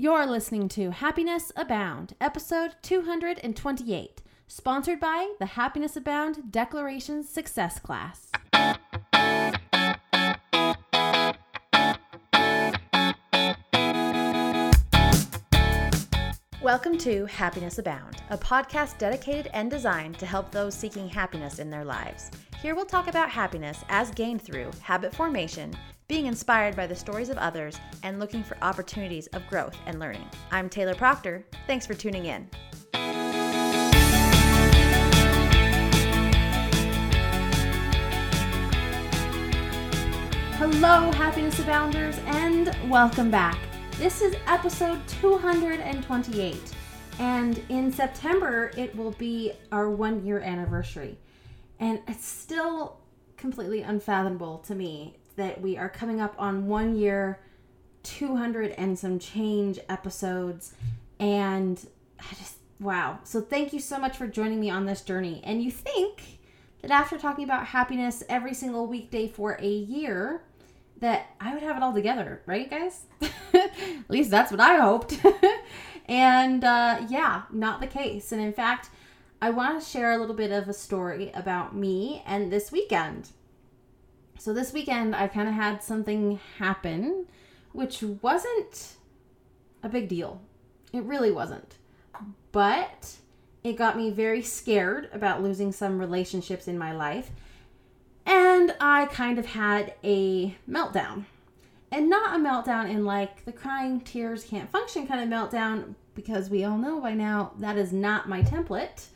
You're listening to Happiness Abound, episode 228, sponsored by the Happiness Abound Declarations Success Class. Welcome to Happiness Abound, a podcast dedicated and designed to help those seeking happiness in their lives. Here we'll talk about happiness as gained through habit formation, being inspired by the stories of others, and looking for opportunities of growth and learning. I'm Taylor Proctor. Thanks for tuning in. Hello, Happiness Abounders, and welcome back. This is episode 228, and in September it will be our one year anniversary. And it's still completely unfathomable to me that we are coming up on one year, 200 and some change episodes. And I just, wow. So thank you so much for joining me on this journey. And you think that after talking about happiness every single weekday for a year, that I would have it all together, right, guys? At least that's what I hoped. and uh, yeah, not the case. And in fact, I want to share a little bit of a story about me and this weekend. So, this weekend, I kind of had something happen, which wasn't a big deal. It really wasn't. But it got me very scared about losing some relationships in my life and I kind of had a meltdown. And not a meltdown in like the crying tears can't function kind of meltdown, because we all know by now that is not my template.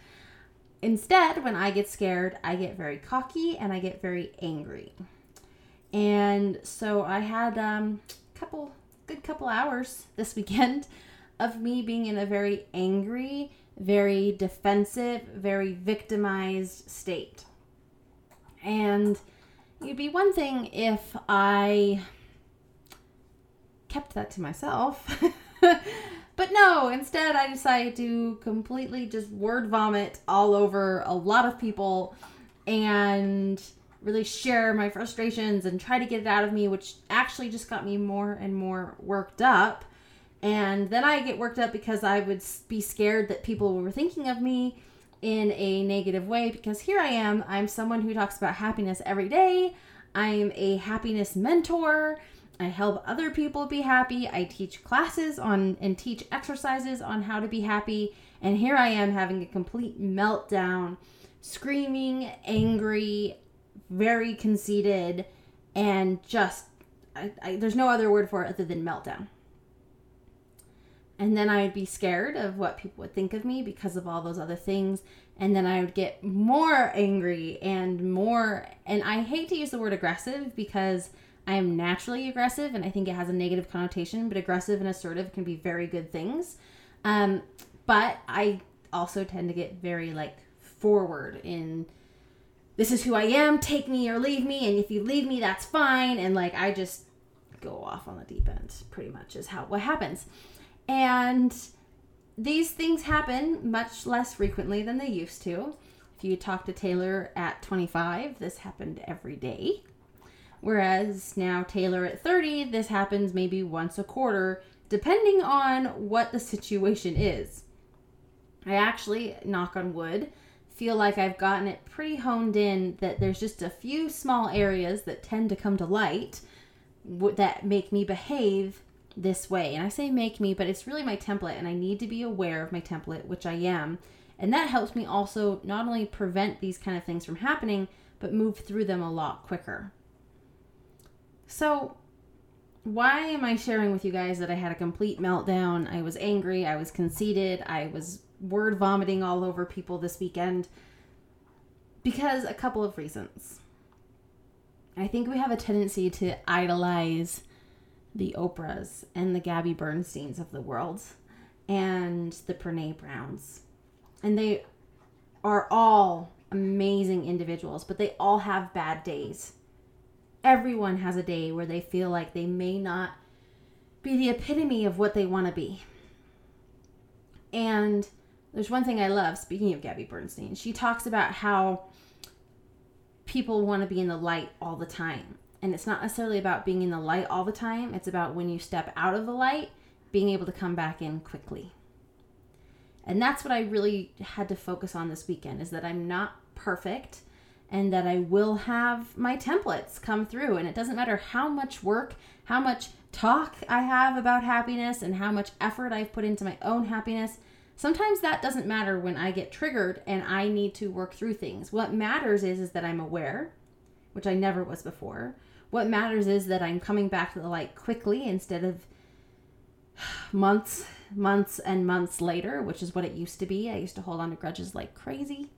Instead, when I get scared, I get very cocky and I get very angry. And so I had um, a couple good couple hours this weekend of me being in a very angry, very defensive, very victimized state. And it'd be one thing if I kept that to myself. but no, instead I decided to completely just word vomit all over a lot of people and really share my frustrations and try to get it out of me, which actually just got me more and more worked up. And then I get worked up because I would be scared that people were thinking of me in a negative way because here I am. I'm someone who talks about happiness every day. I'm a happiness mentor. I help other people be happy. I teach classes on and teach exercises on how to be happy. And here I am having a complete meltdown, screaming, angry, very conceited, and just I, I, there's no other word for it other than meltdown. And then I'd be scared of what people would think of me because of all those other things. And then I would get more angry and more. And I hate to use the word aggressive because I am naturally aggressive and I think it has a negative connotation, but aggressive and assertive can be very good things. Um, but I also tend to get very like forward in this is who I am, take me or leave me, and if you leave me, that's fine. And like I just go off on the deep end, pretty much is how what happens. And these things happen much less frequently than they used to. If you talk to Taylor at 25, this happened every day. Whereas now, Taylor at 30, this happens maybe once a quarter, depending on what the situation is. I actually, knock on wood, feel like I've gotten it pretty honed in that there's just a few small areas that tend to come to light that make me behave this way. And I say make me, but it's really my template, and I need to be aware of my template, which I am. And that helps me also not only prevent these kind of things from happening, but move through them a lot quicker. So, why am I sharing with you guys that I had a complete meltdown? I was angry, I was conceited, I was word vomiting all over people this weekend? Because a couple of reasons. I think we have a tendency to idolize the Oprahs and the Gabby Bernsteins of the world and the Brene Browns. And they are all amazing individuals, but they all have bad days. Everyone has a day where they feel like they may not be the epitome of what they want to be. And there's one thing I love, speaking of Gabby Bernstein, she talks about how people want to be in the light all the time and it's not necessarily about being in the light all the time it's about when you step out of the light being able to come back in quickly. And that's what I really had to focus on this weekend is that I'm not perfect and that I will have my templates come through and it doesn't matter how much work, how much talk I have about happiness and how much effort I've put into my own happiness. Sometimes that doesn't matter when I get triggered and I need to work through things. What matters is is that I'm aware, which I never was before. What matters is that I'm coming back to the light quickly instead of months, months and months later, which is what it used to be. I used to hold on to grudges like crazy.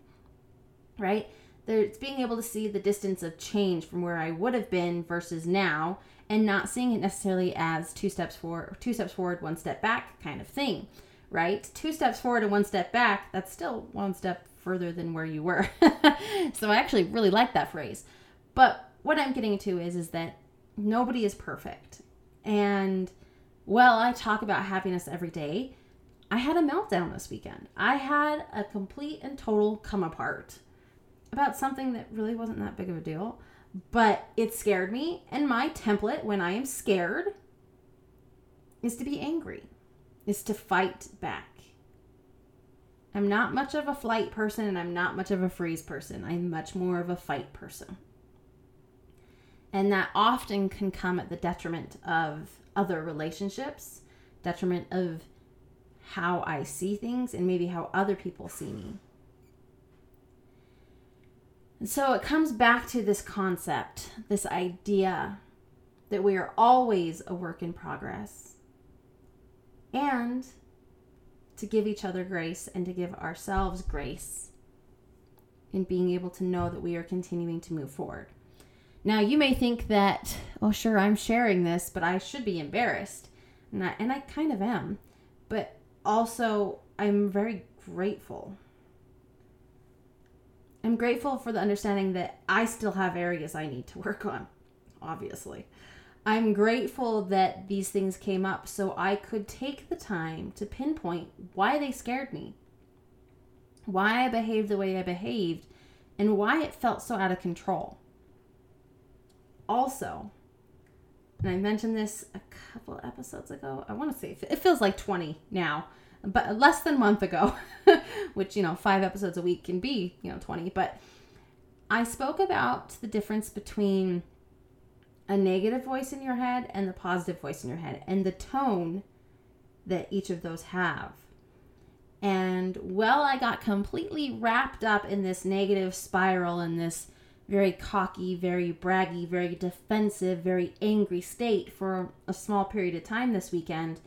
Right? There's being able to see the distance of change from where I would have been versus now and not seeing it necessarily as two steps forward, two steps forward, one step back kind of thing, right? Two steps forward and one step back, that's still one step further than where you were. so I actually really like that phrase. But what I'm getting to is is that nobody is perfect. And well, I talk about happiness every day. I had a meltdown this weekend. I had a complete and total come apart about something that really wasn't that big of a deal but it scared me. And my template when I am scared is to be angry, is to fight back. I'm not much of a flight person and I'm not much of a freeze person. I'm much more of a fight person. And that often can come at the detriment of other relationships, detriment of how I see things, and maybe how other people see me. And so it comes back to this concept, this idea that we are always a work in progress. And to give each other grace and to give ourselves grace in being able to know that we are continuing to move forward. Now, you may think that, oh, sure, I'm sharing this, but I should be embarrassed. And I, and I kind of am. But also, I'm very grateful I'm grateful for the understanding that I still have areas I need to work on, obviously. I'm grateful that these things came up so I could take the time to pinpoint why they scared me, why I behaved the way I behaved, and why it felt so out of control. Also, and I mentioned this a couple episodes ago, I want to say it feels like 20 now but less than a month ago, which, you know, five episodes a week can be, you know, 20. But I spoke about the difference between a negative voice in your head and the positive voice in your head and the tone that each of those have. And well, I got completely wrapped up in this negative spiral and this very cocky, very braggy, very defensive, very angry state for a small period of time this weekend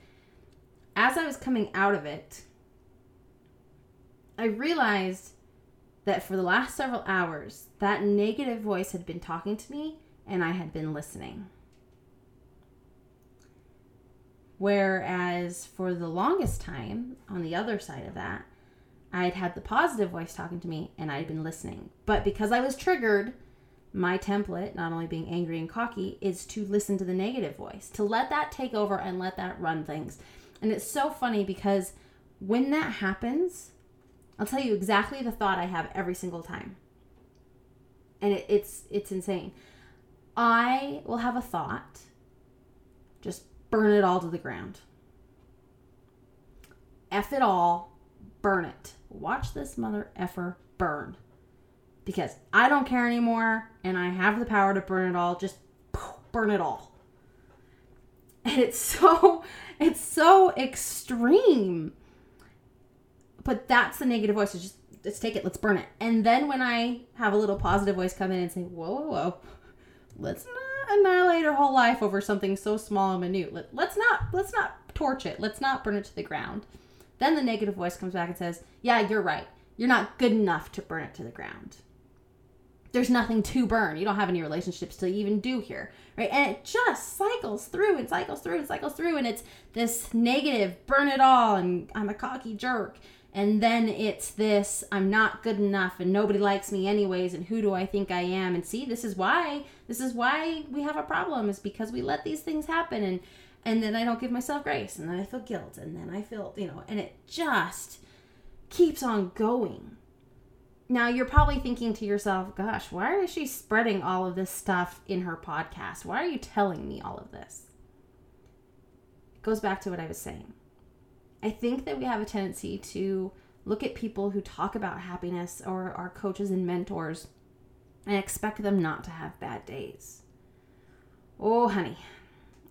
as I was coming out of it, I realized that for the last several hours, that negative voice had been talking to me and I had been listening. Whereas for the longest time, on the other side of that, I'd had the positive voice talking to me and I'd been listening. But because I was triggered, my template, not only being angry and cocky, is to listen to the negative voice, to let that take over and let that run things. And it's so funny because when that happens, I'll tell you exactly the thought I have every single time. And it, it's it's insane. I will have a thought, just burn it all to the ground. F it all, burn it. Watch this mother effer burn. Because I don't care anymore and I have the power to burn it all. Just burn it all. And it's so it's so extreme. But that's the negative voice. So just let's take it, let's burn it. And then when I have a little positive voice come in and say, whoa, whoa, whoa, let's not annihilate our whole life over something so small and minute. Let, let's not let's not torch it. Let's not burn it to the ground. Then the negative voice comes back and says, Yeah, you're right. You're not good enough to burn it to the ground there's nothing to burn. You don't have any relationships to even do here, right? And it just cycles through and cycles through and cycles through, and it's this negative, burn it all, and I'm a cocky jerk. And then it's this, I'm not good enough, and nobody likes me anyways, and who do I think I am? And see, this is why, this is why we have a problem, is because we let these things happen, and and then I don't give myself grace, and then I feel guilt, and then I feel, you know, and it just keeps on going now you're probably thinking to yourself, gosh, why is she spreading all of this stuff in her podcast? Why are you telling me all of this? It goes back to what I was saying. I think that we have a tendency to look at people who talk about happiness or our coaches and mentors and expect them not to have bad days. Oh, honey,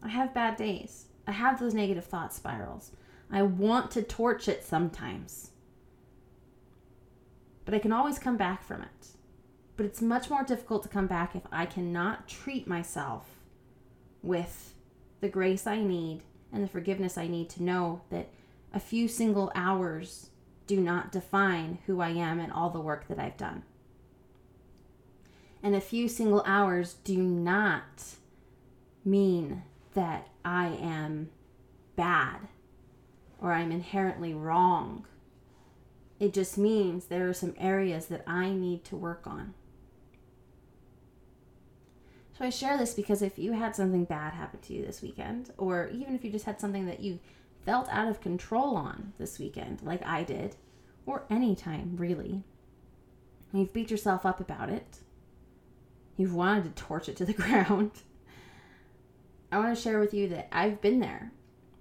I have bad days. I have those negative thought spirals. I want to torch it sometimes. But I can always come back from it. But it's much more difficult to come back if I cannot treat myself with the grace I need and the forgiveness I need to know that a few single hours do not define who I am and all the work that I've done. And a few single hours do not mean that I am bad or I'm inherently wrong. It just means there are some areas that I need to work on. So I share this because if you had something bad happen to you this weekend, or even if you just had something that you felt out of control on this weekend, like I did, or any time really, and you've beat yourself up about it, you've wanted to torch it to the ground, I want to share with you that I've been there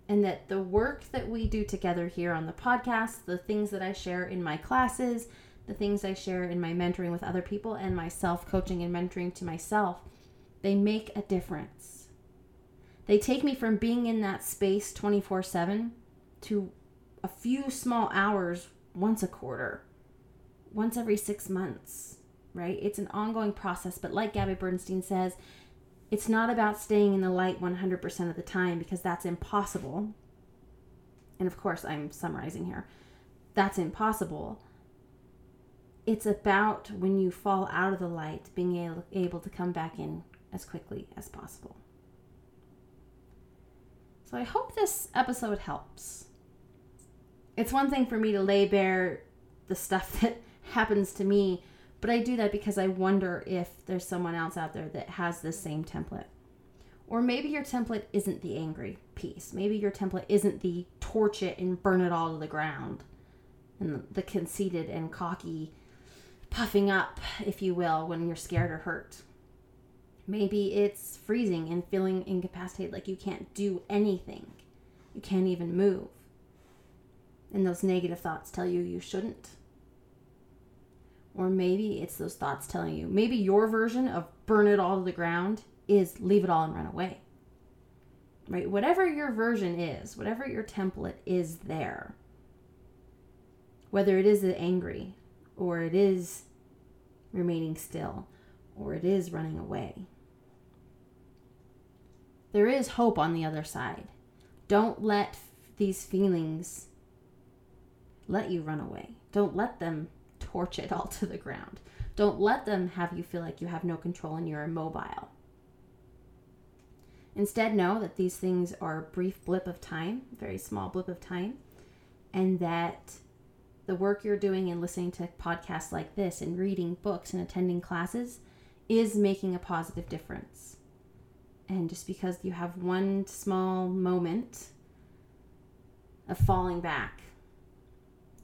and that the work that we do together here on the podcast, the things that I share in my classes, the things I share in my mentoring with other people, and my self coaching and mentoring to myself, they make a difference. They take me from being in that space 24 7 to a few small hours once a quarter, once every six months, right? It's an ongoing process, but like Gabby Bernstein says, it's not about staying in the light 100% of the time because that's impossible. And of course, I'm summarizing here. That's impossible. It's about when you fall out of the light, being able, to come back in as quickly as possible. So I hope this episode helps. It's one thing for me to lay bare the stuff that happens to me but I do that because I wonder if there's someone else out there that has the same template. Or maybe your template isn't the angry piece. Maybe your template isn't the torch it and burn it all to the ground. And the conceited and cocky puffing up, if you will, when you're scared or hurt. Maybe it's freezing and feeling incapacitated, like you can't do anything. You can't even move. And those negative thoughts tell you you shouldn't. Or maybe it's those thoughts telling you. Maybe your version of burn it all to the ground is leave it all and run away. Right? Whatever your version is, whatever your template is there, whether it is angry or it is remaining still or it is running away, there is hope on the other side. Don't let these feelings let you run away. Don't let them torch it all to the ground. Don't let them have you feel like you have no control and you're immobile. Instead, know that these things are a brief blip of time, very small blip of time, and that the work you're doing and listening to podcasts like this and reading books and attending classes is making a positive difference. And just because you have one small moment of falling back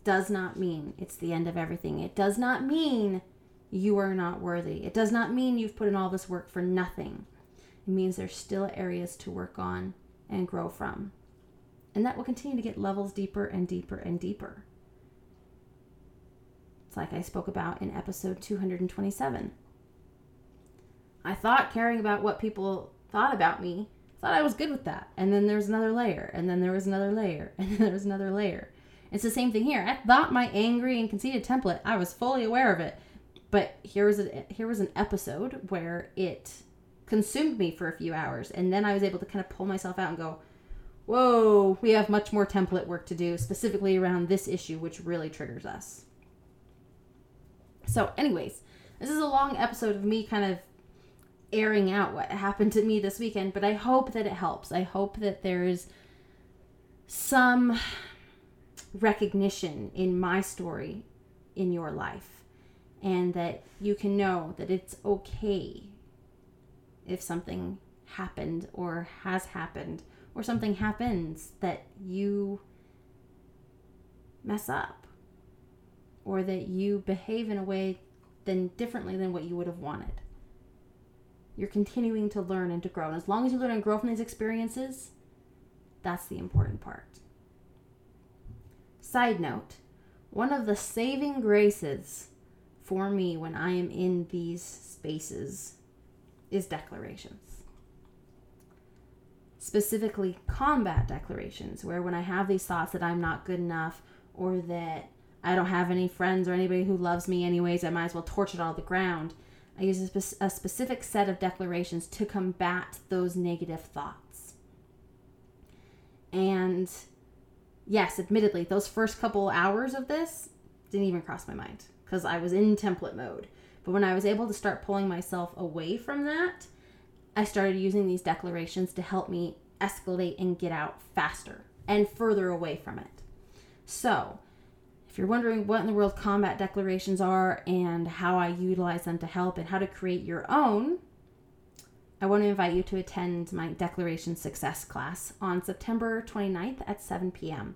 does not mean it's the end of everything. It does not mean you are not worthy. It does not mean you've put in all this work for nothing. It means there's still areas to work on and grow from. And that will continue to get levels deeper and deeper and deeper. It's like I spoke about in episode 227. I thought caring about what people thought about me, thought I was good with that. And then there's another layer, and then there was another layer, and then there was another layer. It's the same thing here. I thought my angry and conceited template, I was fully aware of it. But here was a here was an episode where it consumed me for a few hours and then I was able to kind of pull myself out and go, "Whoa, we have much more template work to do specifically around this issue which really triggers us." So, anyways, this is a long episode of me kind of airing out what happened to me this weekend, but I hope that it helps. I hope that there's some recognition in my story in your life and that you can know that it's okay if something happened or has happened or something happens that you mess up or that you behave in a way then differently than what you would have wanted. You're continuing to learn and to grow. And as long as you learn and grow from these experiences, That's the important part. Side note one of the saving graces for me when I am in these spaces is declarations. Specifically, combat declarations, where when I have these thoughts that I'm not good enough or that I don't have any friends or anybody who loves me anyways, I might as well torch it all to the ground. I use a, spe- a specific set of declarations to combat those negative thoughts. And yes, admittedly, those first couple hours of this didn't even cross my mind because I was in template mode. But when I was able to start pulling myself away from that, I started using these declarations to help me escalate and get out faster and further away from it. So, if you're wondering what in the world combat declarations are and how I utilize them to help and how to create your own, I want to invite you to attend my Declaration Success class on September 29th at 7 p.m.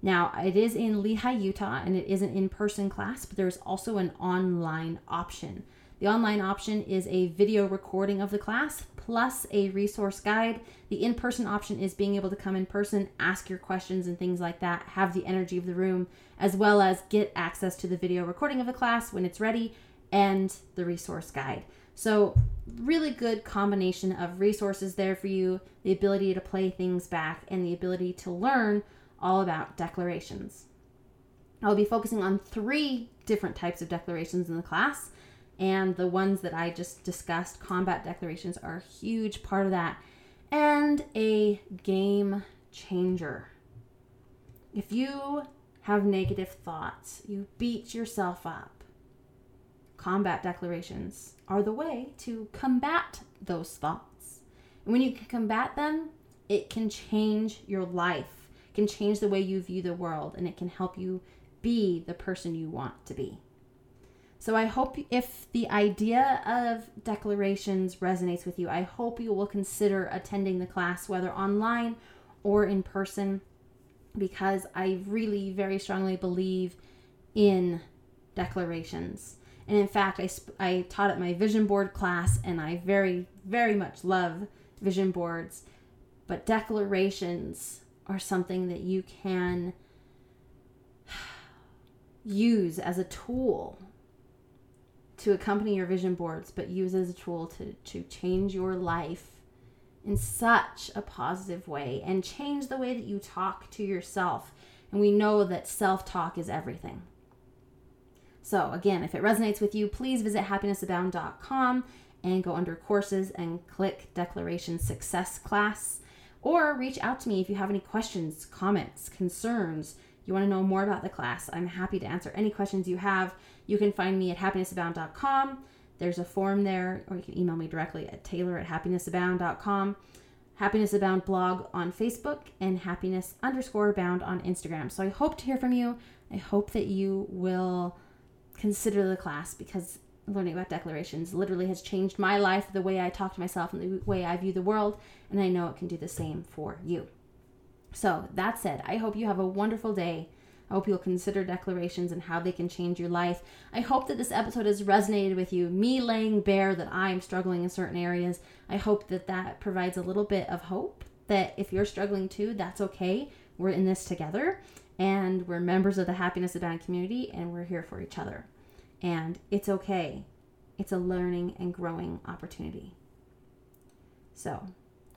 Now, it is in Lehi, Utah, and it is an in person class, but there's also an online option. The online option is a video recording of the class plus a resource guide. The in person option is being able to come in person, ask your questions and things like that, have the energy of the room, as well as get access to the video recording of the class when it's ready and the resource guide. So, really good combination of resources there for you, the ability to play things back, and the ability to learn all about declarations. I'll be focusing on three different types of declarations in the class, and the ones that I just discussed, combat declarations, are a huge part of that, and a game changer. If you have negative thoughts, you beat yourself up, combat declarations are the way to combat those thoughts. And when you can combat them, it can change your life, it can change the way you view the world, and it can help you be the person you want to be. So I hope if the idea of declarations resonates with you, I hope you will consider attending the class, whether online or in person, because I really very strongly believe in declarations. And in fact, I, sp- I taught at my vision board class, and I very, very much love vision boards. But declarations are something that you can use as a tool to accompany your vision boards, but use as a tool to, to change your life in such a positive way and change the way that you talk to yourself. And we know that self talk is everything. So, again, if it resonates with you, please visit happinessabound.com and go under courses and click Declaration Success class. Or reach out to me if you have any questions, comments, concerns. You want to know more about the class. I'm happy to answer any questions you have. You can find me at happinessabound.com. There's a form there, or you can email me directly at taylor at happinessabound.com. Happiness Abound blog on Facebook and happiness underscore bound on Instagram. So I hope to hear from you. I hope that you will consider the class because learning about declarations literally has changed my life, the way I talk to myself, and the way I view the world, and I know it can do the same for you. So, that said, I hope you have a wonderful day. I hope you'll consider declarations and how they can change your life. I hope that this episode has resonated with you. Me laying bare that I'm struggling in certain areas. I hope that that provides a little bit of hope that if you're struggling too, that's okay. We're in this together and we're members of the Happiness Abound community and we're here for each other and it's okay. It's a learning and growing opportunity. So,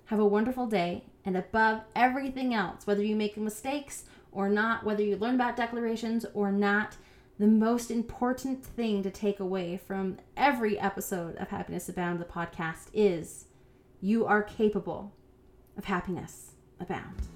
have a wonderful day, and above everything else, whether you make mistakes or not, whether you learn about declarations or not, the most important thing to take away from every episode of Happiness Abound, the podcast, is you are capable of happiness abound.